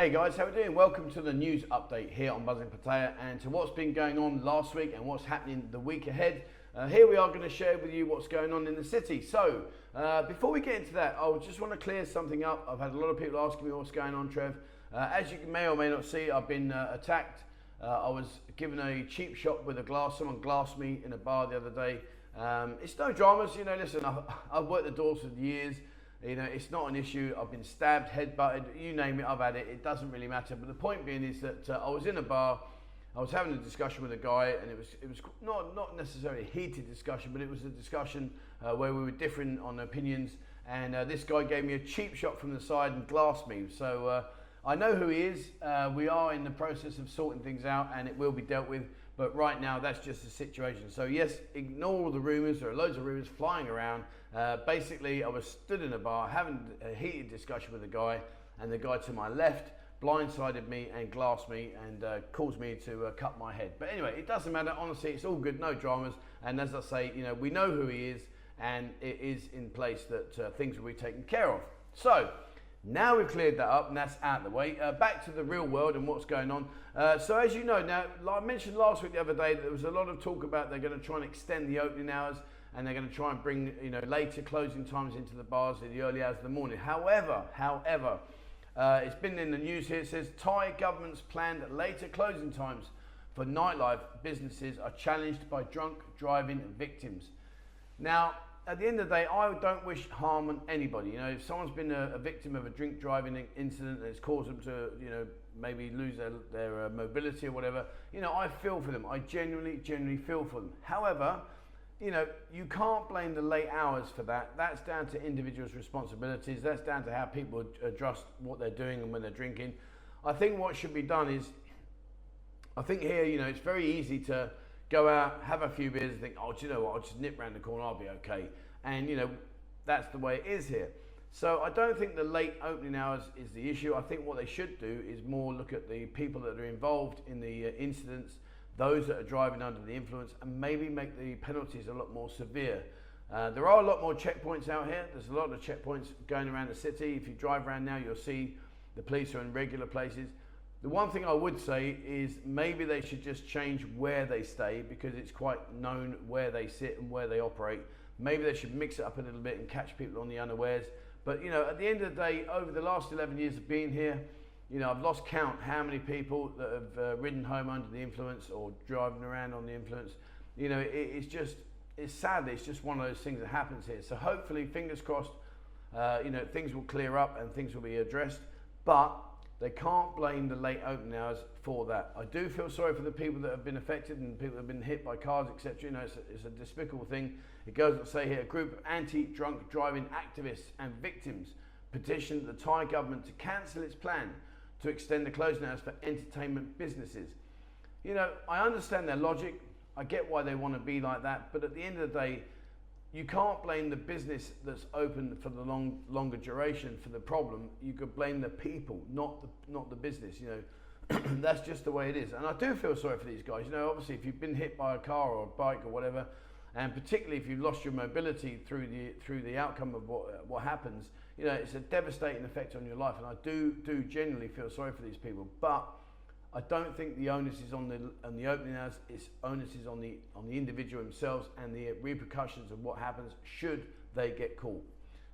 Hey guys, how are we doing? Welcome to the news update here on Buzzin Pattaya and to what's been going on last week and what's happening the week ahead. Uh, here we are going to share with you what's going on in the city. So, uh, before we get into that, I just want to clear something up. I've had a lot of people asking me what's going on, Trev. Uh, as you may or may not see, I've been uh, attacked. Uh, I was given a cheap shot with a glass. Someone glassed me in a bar the other day. Um, it's no dramas, you know. Listen, I've, I've worked the doors for years. You know, it's not an issue. I've been stabbed, head-butted, you name it, I've had it. It doesn't really matter. But the point being is that uh, I was in a bar. I was having a discussion with a guy, and it was it was not not necessarily a heated discussion, but it was a discussion uh, where we were different on opinions. And uh, this guy gave me a cheap shot from the side and glassed me. So uh, I know who he is. Uh, we are in the process of sorting things out, and it will be dealt with. But right now, that's just the situation. So yes, ignore the rumours. There are loads of rumours flying around. Uh, basically, I was stood in a bar having a heated discussion with a guy, and the guy to my left blindsided me and glassed me and uh, caused me to uh, cut my head. But anyway, it doesn't matter. Honestly, it's all good. No dramas. And as I say, you know, we know who he is, and it is in place that uh, things will be taken care of. So. Now we've cleared that up and that's out of the way. Uh, back to the real world and what's going on. Uh, so as you know, now I mentioned last week, the other day, there was a lot of talk about they're going to try and extend the opening hours and they're going to try and bring you know later closing times into the bars in the early hours of the morning. However, however, uh, it's been in the news here. It says Thai government's planned later closing times for nightlife businesses are challenged by drunk driving victims. Now, at the end of the day, I don't wish harm on anybody. You know, if someone's been a, a victim of a drink driving incident that's caused them to, you know, maybe lose their, their uh, mobility or whatever, you know, I feel for them. I genuinely, genuinely feel for them. However, you know, you can't blame the late hours for that. That's down to individuals' responsibilities. That's down to how people adjust what they're doing and when they're drinking. I think what should be done is, I think here, you know, it's very easy to go out, have a few beers, and think, oh, do you know what? I'll just nip round the corner, I'll be okay. And, you know, that's the way it is here. So I don't think the late opening hours is the issue. I think what they should do is more look at the people that are involved in the uh, incidents, those that are driving under the influence, and maybe make the penalties a lot more severe. Uh, there are a lot more checkpoints out here. There's a lot of checkpoints going around the city. If you drive around now, you'll see the police are in regular places. The one thing I would say is maybe they should just change where they stay because it's quite known where they sit and where they operate. Maybe they should mix it up a little bit and catch people on the unawares. But you know, at the end of the day, over the last 11 years of being here, you know, I've lost count how many people that have uh, ridden home under the influence or driving around on the influence. You know, it, it's just, it's sadly, it's just one of those things that happens here. So hopefully, fingers crossed, uh, you know, things will clear up and things will be addressed. But they can't blame the late opening hours for that. I do feel sorry for the people that have been affected and people that have been hit by cars, etc. You know, it's a, it's a despicable thing. It goes to say here, a group of anti-drunk driving activists and victims petitioned the Thai government to cancel its plan to extend the closing hours for entertainment businesses. You know, I understand their logic. I get why they want to be like that, but at the end of the day, you can't blame the business that's open for the long, longer duration for the problem. You could blame the people, not the, not the business. You know, that's just the way it is. And I do feel sorry for these guys. You know, obviously, if you've been hit by a car or a bike or whatever, and particularly if you've lost your mobility through the through the outcome of what what happens, you know, it's a devastating effect on your life. And I do do genuinely feel sorry for these people, but I don't think the onus is on the on the opening hours. It's onus is on the on the individual themselves and the repercussions of what happens should they get caught.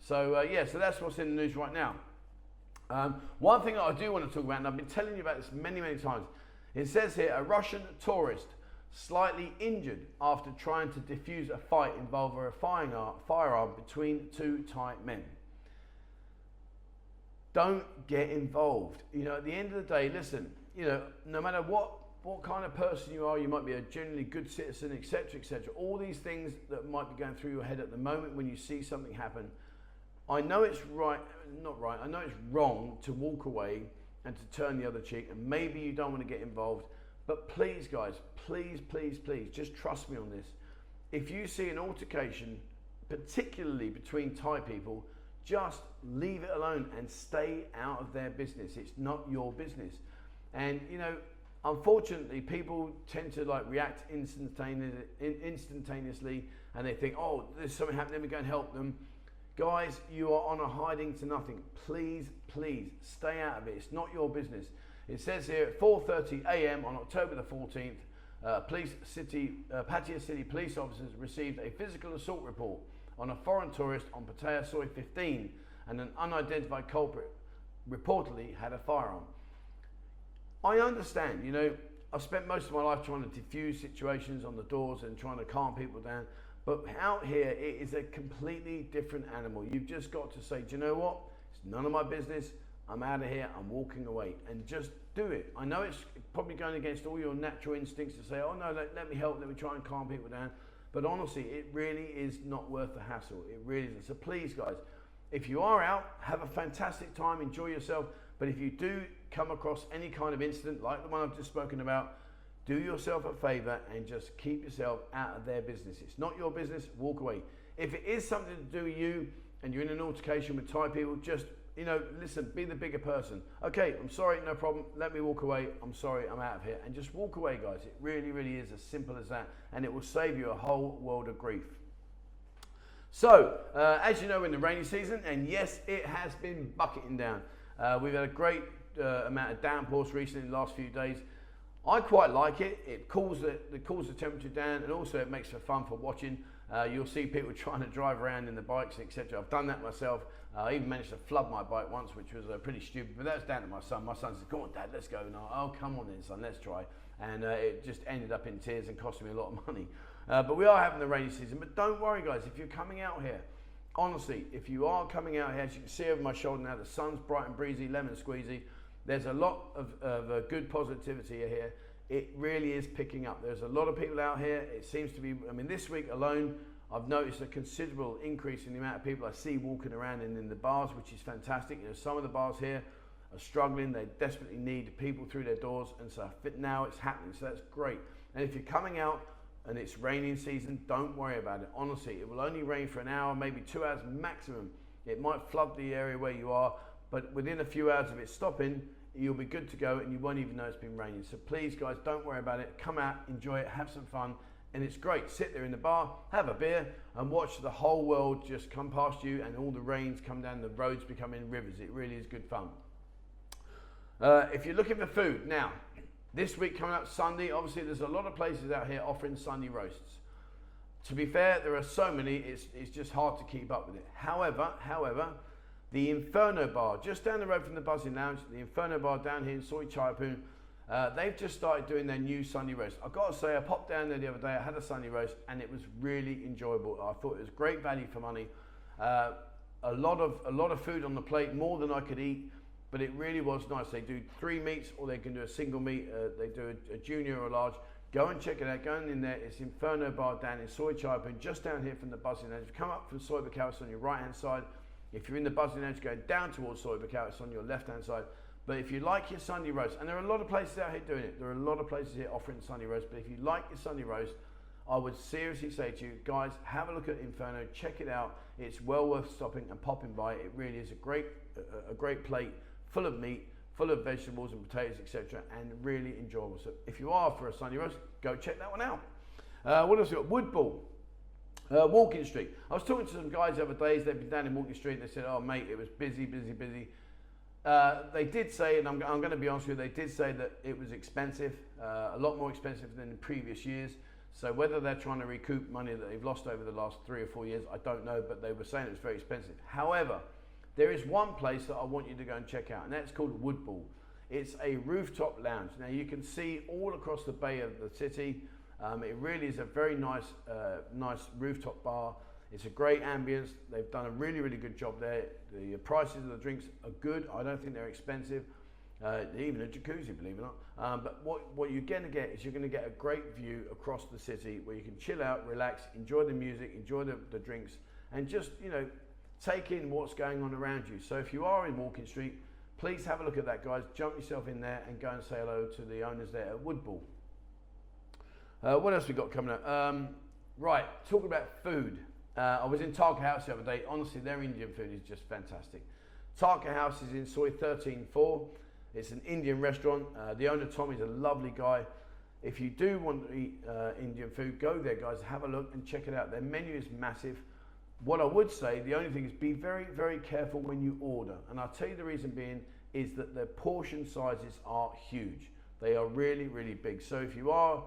So uh, yeah, so that's what's in the news right now. Um, one thing that I do want to talk about, and I've been telling you about this many many times. It says here a Russian tourist slightly injured after trying to defuse a fight involving a firearm between two Thai men. Don't get involved. You know, at the end of the day, listen you know, no matter what what kind of person you are, you might be a generally good citizen, etc., etc. All these things that might be going through your head at the moment when you see something happen. I know it's right, not right. I know it's wrong to walk away and to turn the other cheek, and maybe you don't want to get involved. But please, guys, please, please, please, just trust me on this. If you see an altercation, particularly between Thai people, just leave it alone and stay out of their business. It's not your business. And you know, unfortunately, people tend to like react instantaneously, and they think, oh, there's something happening. Let me go and help them. Guys, you are on a hiding to nothing. Please, please stay out of it. It's not your business. It says here at 4:30 a.m. on October the 14th, uh, police city, uh, Pattaya City police officers received a physical assault report on a foreign tourist on Pattaya Soi 15, and an unidentified culprit reportedly had a firearm. I understand, you know, I've spent most of my life trying to diffuse situations on the doors and trying to calm people down. But out here, it is a completely different animal. You've just got to say, do you know what? It's none of my business. I'm out of here. I'm walking away. And just do it. I know it's probably going against all your natural instincts to say, oh no, let, let me help. Let me try and calm people down. But honestly, it really is not worth the hassle. It really isn't. So please, guys, if you are out, have a fantastic time. Enjoy yourself. But if you do come across any kind of incident like the one I've just spoken about, do yourself a favor and just keep yourself out of their business. It's not your business, walk away. If it is something to do with you and you're in an altercation with Thai people, just, you know, listen, be the bigger person. Okay, I'm sorry, no problem. Let me walk away. I'm sorry, I'm out of here. And just walk away, guys. It really, really is as simple as that. And it will save you a whole world of grief. So, uh, as you know, in the rainy season, and yes, it has been bucketing down. Uh, we've had a great uh, amount of downpours recently in the last few days. I quite like it. It cools the it cools the temperature down, and also it makes for fun for watching. Uh, you'll see people trying to drive around in the bikes, etc. I've done that myself. Uh, I even managed to flood my bike once, which was uh, pretty stupid, but that's down to my son. My son said, "Come on, Dad, let's go." And I, "Oh, come on then, son, let's try." And uh, it just ended up in tears and costing me a lot of money. Uh, but we are having the rainy season. But don't worry, guys. If you're coming out here, honestly, if you are coming out here, as you can see over my shoulder now, the sun's bright and breezy, lemon squeezy. There's a lot of, of uh, good positivity here. It really is picking up. There's a lot of people out here. It seems to be, I mean, this week alone, I've noticed a considerable increase in the amount of people I see walking around and in the bars, which is fantastic. You know, some of the bars here are struggling. They desperately need people through their doors, and so now it's happening. So that's great. And if you're coming out and it's raining season, don't worry about it. Honestly, it will only rain for an hour, maybe two hours maximum. It might flood the area where you are, but within a few hours of it stopping, you'll be good to go and you won't even know it's been raining. So please, guys, don't worry about it. Come out, enjoy it, have some fun. And it's great. Sit there in the bar, have a beer, and watch the whole world just come past you and all the rains come down, the roads becoming rivers. It really is good fun. Uh, if you're looking for food, now, this week coming up Sunday, obviously there's a lot of places out here offering Sunday roasts. To be fair, there are so many, it's, it's just hard to keep up with it. However, however, the Inferno Bar, just down the road from the Buzzin Lounge, the Inferno Bar down here in Soi Chaiyapoon, uh, they've just started doing their new Sunday roast. I've got to say, I popped down there the other day, I had a Sunday roast, and it was really enjoyable. I thought it was great value for money. Uh, a lot of a lot of food on the plate, more than I could eat, but it really was nice. They do three meats, or they can do a single meat. Uh, they do a, a, junior or a large. Go and check it out. Go in there. It's Inferno Bar down in Soi Chaiyapoon, just down here from the Buzzin Lounge. Come up from Soi Buakhao, on your right hand side. If you're in the buzzing edge going down towards Buakhao, it's on your left hand side. But if you like your Sunday roast, and there are a lot of places out here doing it, there are a lot of places here offering Sunday roast, but if you like your Sunday roast, I would seriously say to you, guys, have a look at Inferno, check it out. It's well worth stopping and popping by. It really is a great, a great plate full of meat, full of vegetables and potatoes, etc., and really enjoyable. So if you are for a Sunday roast, go check that one out. Uh, what else we got? Woodball. Uh, Walking Street. I was talking to some guys the other days. They've been down in Walking Street. And they said, "Oh, mate, it was busy, busy, busy." Uh, they did say, and I'm, I'm going to be honest with you, they did say that it was expensive, uh, a lot more expensive than in previous years. So whether they're trying to recoup money that they've lost over the last three or four years, I don't know. But they were saying it was very expensive. However, there is one place that I want you to go and check out, and that's called Woodball. It's a rooftop lounge. Now you can see all across the bay of the city. Um, it really is a very nice, uh, nice rooftop bar. It's a great ambience. They've done a really, really good job there. The prices of the drinks are good. I don't think they're expensive. Uh, even a jacuzzi, believe it or not. Um, but what, what you're going to get is you're going to get a great view across the city where you can chill out, relax, enjoy the music, enjoy the, the drinks, and just, you know, take in what's going on around you. So if you are in Walking Street, please have a look at that, guys. Jump yourself in there and go and say hello to the owners there at Woodball. Uh, what else we got coming up? Um, right, talking about food. Uh, I was in Tarka House the other day. Honestly, their Indian food is just fantastic. Tarka House is in Soi 13-4. It's an Indian restaurant. Uh, the owner, Tom, is a lovely guy. If you do want to eat uh, Indian food, go there, guys. Have a look and check it out. Their menu is massive. what I would say, the only thing is be very, very careful when you order. And I'll tell you the reason being is that their portion sizes are huge. They are really, really big. So if you are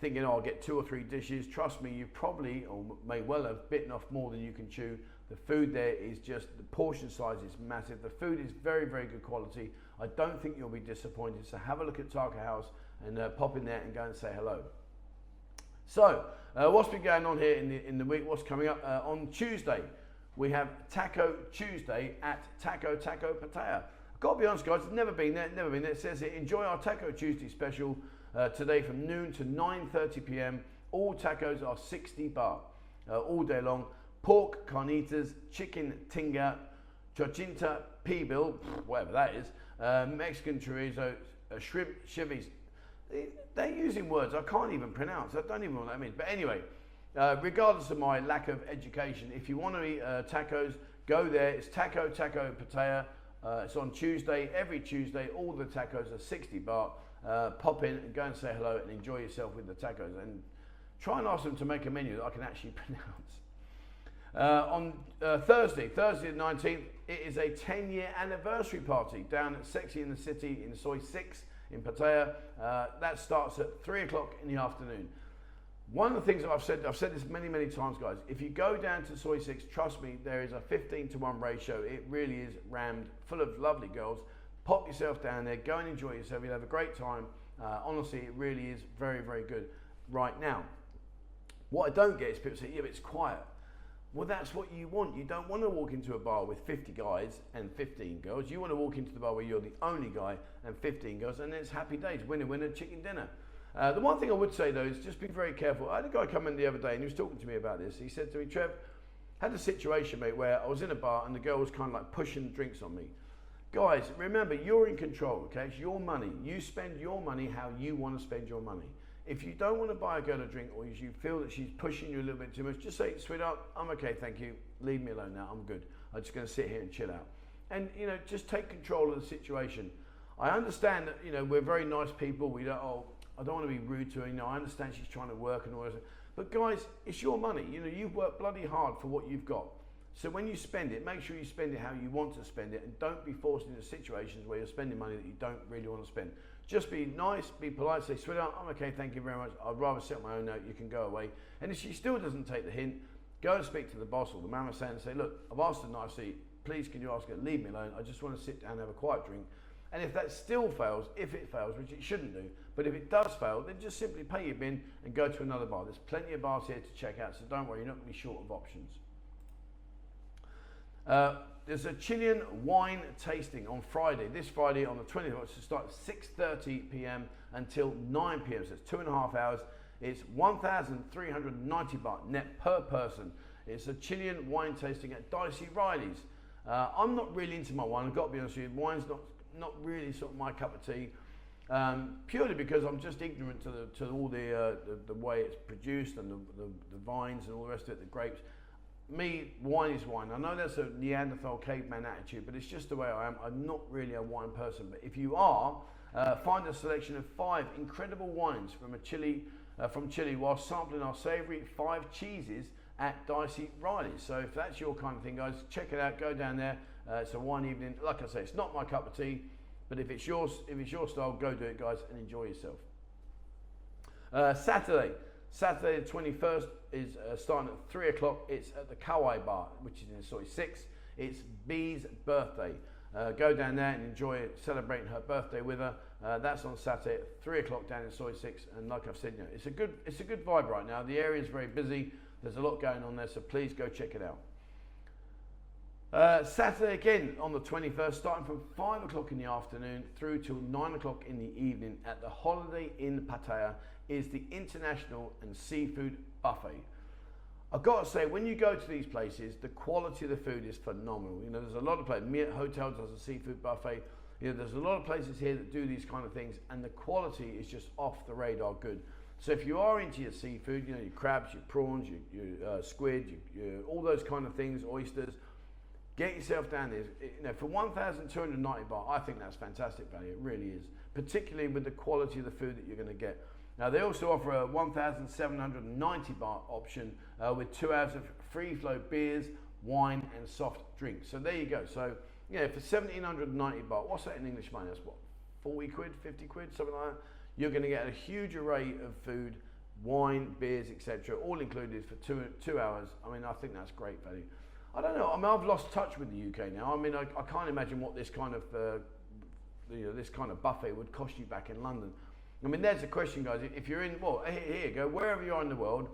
thinking, oh, I'll get two or three dishes, trust me, you probably or may well have bitten off more than you can chew. The food there is just, the portion size is massive. The food is very, very good quality. I don't think you'll be disappointed. So have a look at Tarka House and uh, pop in there and go and say hello. So, uh, what's been going on here in the, in the week? What's coming up? Uh, on Tuesday, we have Taco Tuesday at Taco Taco Pattaya. Got to be honest, guys, never been there, never been there. It says here, enjoy our Taco Tuesday special uh, today from noon to 9.30 p.m. All tacos are 60 baht uh, all day long pork carnitas, chicken tinga, chochinta pibil, whatever that is, uh, Mexican chorizo, uh, shrimp chivis. They're using words I can't even pronounce. I don't even know what that means. But anyway, uh, regardless of my lack of education, if you want to eat uh, tacos, go there. It's Taco Taco. Uh, it's on Tuesday, every Tuesday. All the tacos are 60 baht. Uh, pop in and go and say hello and enjoy yourself with the tacos. And try and ask them to make a menu that I can actually pronounce. Uh, on uh, Thursday, Thursday the 19th, it is a 10 year anniversary party down at Sexy in the City in Soi 6 in Pattaya. Uh, that starts at 3 o'clock in the afternoon. One of the things that I've said, I've said this many, many times, guys. If you go down to Soi 6, trust me, there is a 15 to 1 ratio. It really is rammed full of lovely girls. Pop yourself down there, go and enjoy yourself. You'll have a great time. Uh, honestly, it really is very, very good right now. What I don't get is people say, yeah, but it's quiet. Well, that's what you want. You don't want to walk into a bar with 50 guys and 15 girls. You want to walk into the bar where you're the only guy and 15 girls, and it's happy days, winner, winner, chicken dinner. Uh, the one thing I would say though is just be very careful. I had a guy come in the other day and he was talking to me about this. He said to me, Trev, had a situation, mate, where I was in a bar and the girl was kind of like pushing drinks on me. Guys, remember, you're in control, okay? It's your money. You spend your money how you want to spend your money. If you don't want to buy a girl a drink or you feel that she's pushing you a little bit too much, just say, sweetheart, I'm okay, thank you. Leave me alone now. I'm good. I'm just going to sit here and chill out. And, you know, just take control of the situation. I understand that, you know, we're very nice people. We don't, oh, I don't want to be rude to her. You know, I understand she's trying to work and all this. But guys, it's your money. You know, you've worked bloody hard for what you've got. So when you spend it, make sure you spend it how you want to spend it and don't be forced into situations where you're spending money that you don't really want to spend. Just be nice, be polite, say, sweetheart, I'm okay, thank you very much. I'd rather sit on my own note, you can go away. And if she still doesn't take the hint, go and speak to the boss or the mama and say, look, I've asked her nicely, please can you ask her, leave me alone, I just want to sit down and have a quiet drink. And if that still fails, if it fails, which it shouldn't do, but if it does fail, then just simply pay your bin and go to another bar. There's plenty of bars here to check out, so don't worry, you're not going to be short of options. Uh, there's a Chilean wine tasting on Friday, this Friday on the 20th, which starts 6.30 p.m. until 9 p.m. So it's two and a half hours. It's 1,390 baht net per person. It's a Chilean wine tasting at Dicey Reilly's. Uh, I'm not really into my wine, I've got to be honest with you. Wine's not, not really sort of my cup of tea. Um, purely because I'm just ignorant to, the, to all the, uh, the, the, way it's produced and the, the, the vines and all the rest of it, the grapes me, wine is wine. I know that's a Neanderthal caveman attitude, but it's just the way I am. I'm not really a wine person. But if you are, uh, find a selection of five incredible wines from Chile, uh, from Chile, while sampling our savoury five cheeses at Dicey Reilly's. So if that's your kind of thing, guys, check it out. Go down there. Uh, it's a wine evening. Like I say, it's not my cup of tea, but if it's yours, if it's your style, go do it, guys, and enjoy yourself. Uh, Saturday. Saturday the 21st is uh, starting at 3 o'clock. It's at the Kawai Bar, which is in Soi 6. It's Bee's birthday. Uh, go down there and enjoy celebrating her birthday with her. Uh, that's on Saturday at 3 o'clock down in Soi 6. And like I've said, you know, it's, a good, it's a good vibe right now. The area is very busy. There's a lot going on there, so please go check it out. Uh, Saturday again on the 21st, starting from 5 o'clock in the afternoon through till 9 o'clock in the evening at the Holiday Inn Pattaya is the International and Seafood Buffet. I've got to say, when you go to these places, the quality of the food is phenomenal. You know, there's a lot of places. Miat Hotel does a seafood buffet. You know, there's a lot of places here that do these kind of things, and the quality is just off the radar good. So if you are into your seafood, you know, your crabs, your prawns, your, your uh, squid, your, your, all those kind of things, oysters, get yourself down there. You know, for 1,290 baht, I think that's fantastic value. It really is, particularly with the quality of the food that you're going to get. Now, they also offer a 1,790 baht option uh, with two hours of free flow beers, wine, and soft drinks. So there you go. So, yeah, for 1,790 baht, what's that in English money? That's what, 40 quid, 50 quid, something like that? You're going to get a huge array of food, wine, beers, etc., all included for two, two hours. I mean, I think that's great value. I don't know. I mean, I've lost touch with the UK now. I mean, I, I can't imagine what this kind of uh, you know, this kind of buffet would cost you back in London. I mean, there's a question, guys. If you're in, well, here you go, wherever you are in the world,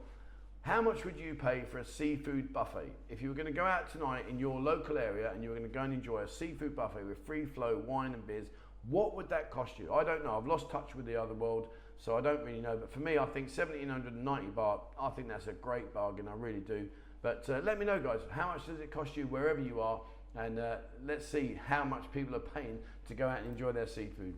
how much would you pay for a seafood buffet? If you were going to go out tonight in your local area and you were going to go and enjoy a seafood buffet with free flow wine and beers, what would that cost you? I don't know. I've lost touch with the other world, so I don't really know. But for me, I think 1790 baht, I think that's a great bargain. I really do. But uh, let me know, guys, how much does it cost you wherever you are? And uh, let's see how much people are paying to go out and enjoy their seafood.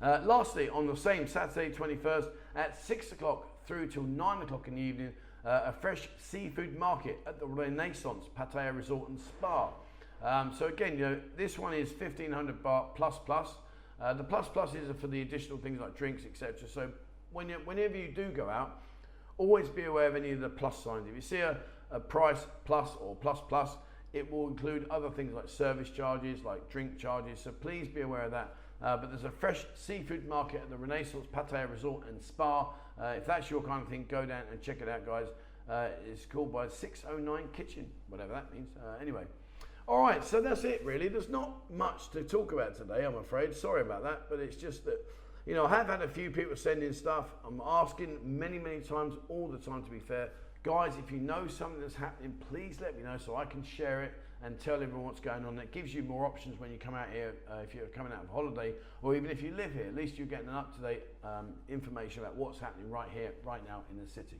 Uh, lastly, on the same Saturday 21st at 6 o'clock through till 9 o'clock in the evening, uh, a fresh seafood market at the Renaissance Pattaya Resort and Spa. Um, so again, you know, this one is 1500 baht plus plus. Uh, the plus plus is for the additional things like drinks, etc. So when you, whenever you do go out, always be aware of any of the plus signs. If you see a, a price plus or plus plus, it will include other things like service charges, like drink charges. So please be aware of that. Uh, but there's a fresh seafood market at the Renaissance Pattaya Resort and Spa. Uh, if that's your kind of thing, go down and check it out, guys. Uh, it's called by 609 Kitchen, whatever that means. Uh, anyway, all right, so that's it really. There's not much to talk about today, I'm afraid. Sorry about that, but it's just that, you know, I have had a few people sending stuff. I'm asking many, many times, all the time to be fair. Guys, if you know something that's happening, please let me know so I can share it and tell everyone what's going on. That gives you more options when you come out here, uh, if you're coming out of holiday, or even if you live here. At least you're getting an up-to-date um, information about what's happening right here, right now in the city.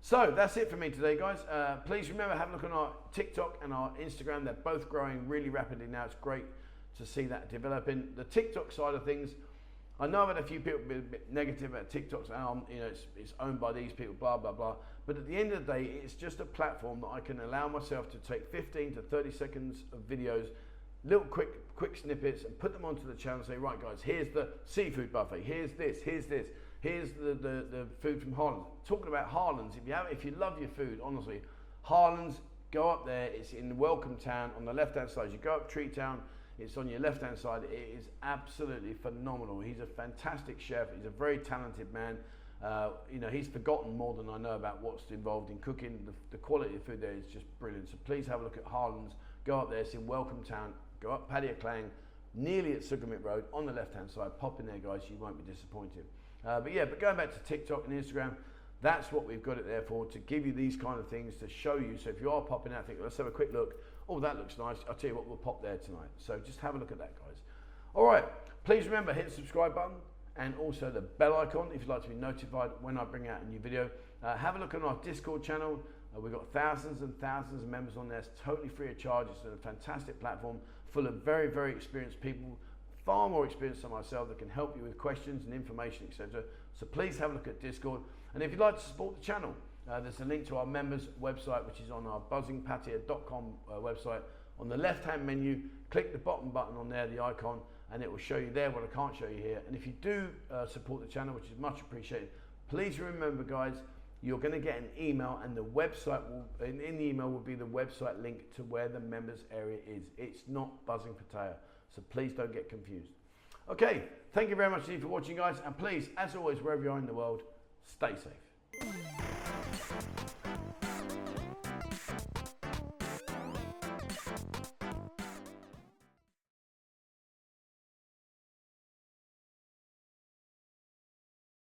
So that's it for me today, guys. Uh, please remember, have a look on our TikTok and our Instagram. They're both growing really rapidly now. It's great to see that developing. The TikTok side of things, I know I've had a few people be a bit negative about TikTok's arm, you know, it's, it's owned by these people, blah, blah, blah. But at the end of the day, it's just a platform that I can allow myself to take 15 to 30 seconds of videos, little quick, quick snippets, and put them onto the channel and say, right, guys, here's the seafood buffet, here's this, here's this, here's the, the, the food from Harland. Talking about Harlands, if you, have, if you love your food, honestly, Harlands, go up there, it's in Welcome Town on the left hand side. You go up Tree Town, it's on your left hand side. It is absolutely phenomenal. He's a fantastic chef. He's a very talented man. Uh, you know, he's forgotten more than I know about what's involved in cooking. The, the, quality of food there is just brilliant. So please have a look at Harlan's. Go up there. It's in Welcome Town. Go up Paddy Klang, nearly at Sukhumvit Road on the left hand side. Pop in there, guys. You won't be disappointed. Uh, but yeah, but going back to TikTok and Instagram, that's what we've got it there for to give you these kind of things to show you. So if you are popping out, think let's have a quick look oh, that looks nice. I'll tell you what, we'll pop there tonight. So just have a look at that, guys. All right, please remember, hit the subscribe button and also the bell icon if you'd like to be notified when I bring out a new video. Uh, have a look on our Discord channel. Uh, we've got thousands and thousands of members on there. It's totally free of charge. It's a fantastic platform full of very, very experienced people, far more experienced than myself that can help you with questions and information, etc. So please have a look at Discord. And if you'd like to support the channel, uh, there's a link to our members website, which is on our buzzinpattaya.com uh, website. On the left hand menu, click the bottom button on there, the icon, and it will show you there what I can't show you here. And if you do uh, support the channel, which is much appreciated, please remember, guys, you're going to get an email, and the website will, in, in the email will be the website link to where the members area is. It's not Buzzing so please don't get confused. Okay, thank you very much indeed for watching, guys, and please, as always, wherever you are in the world, stay safe.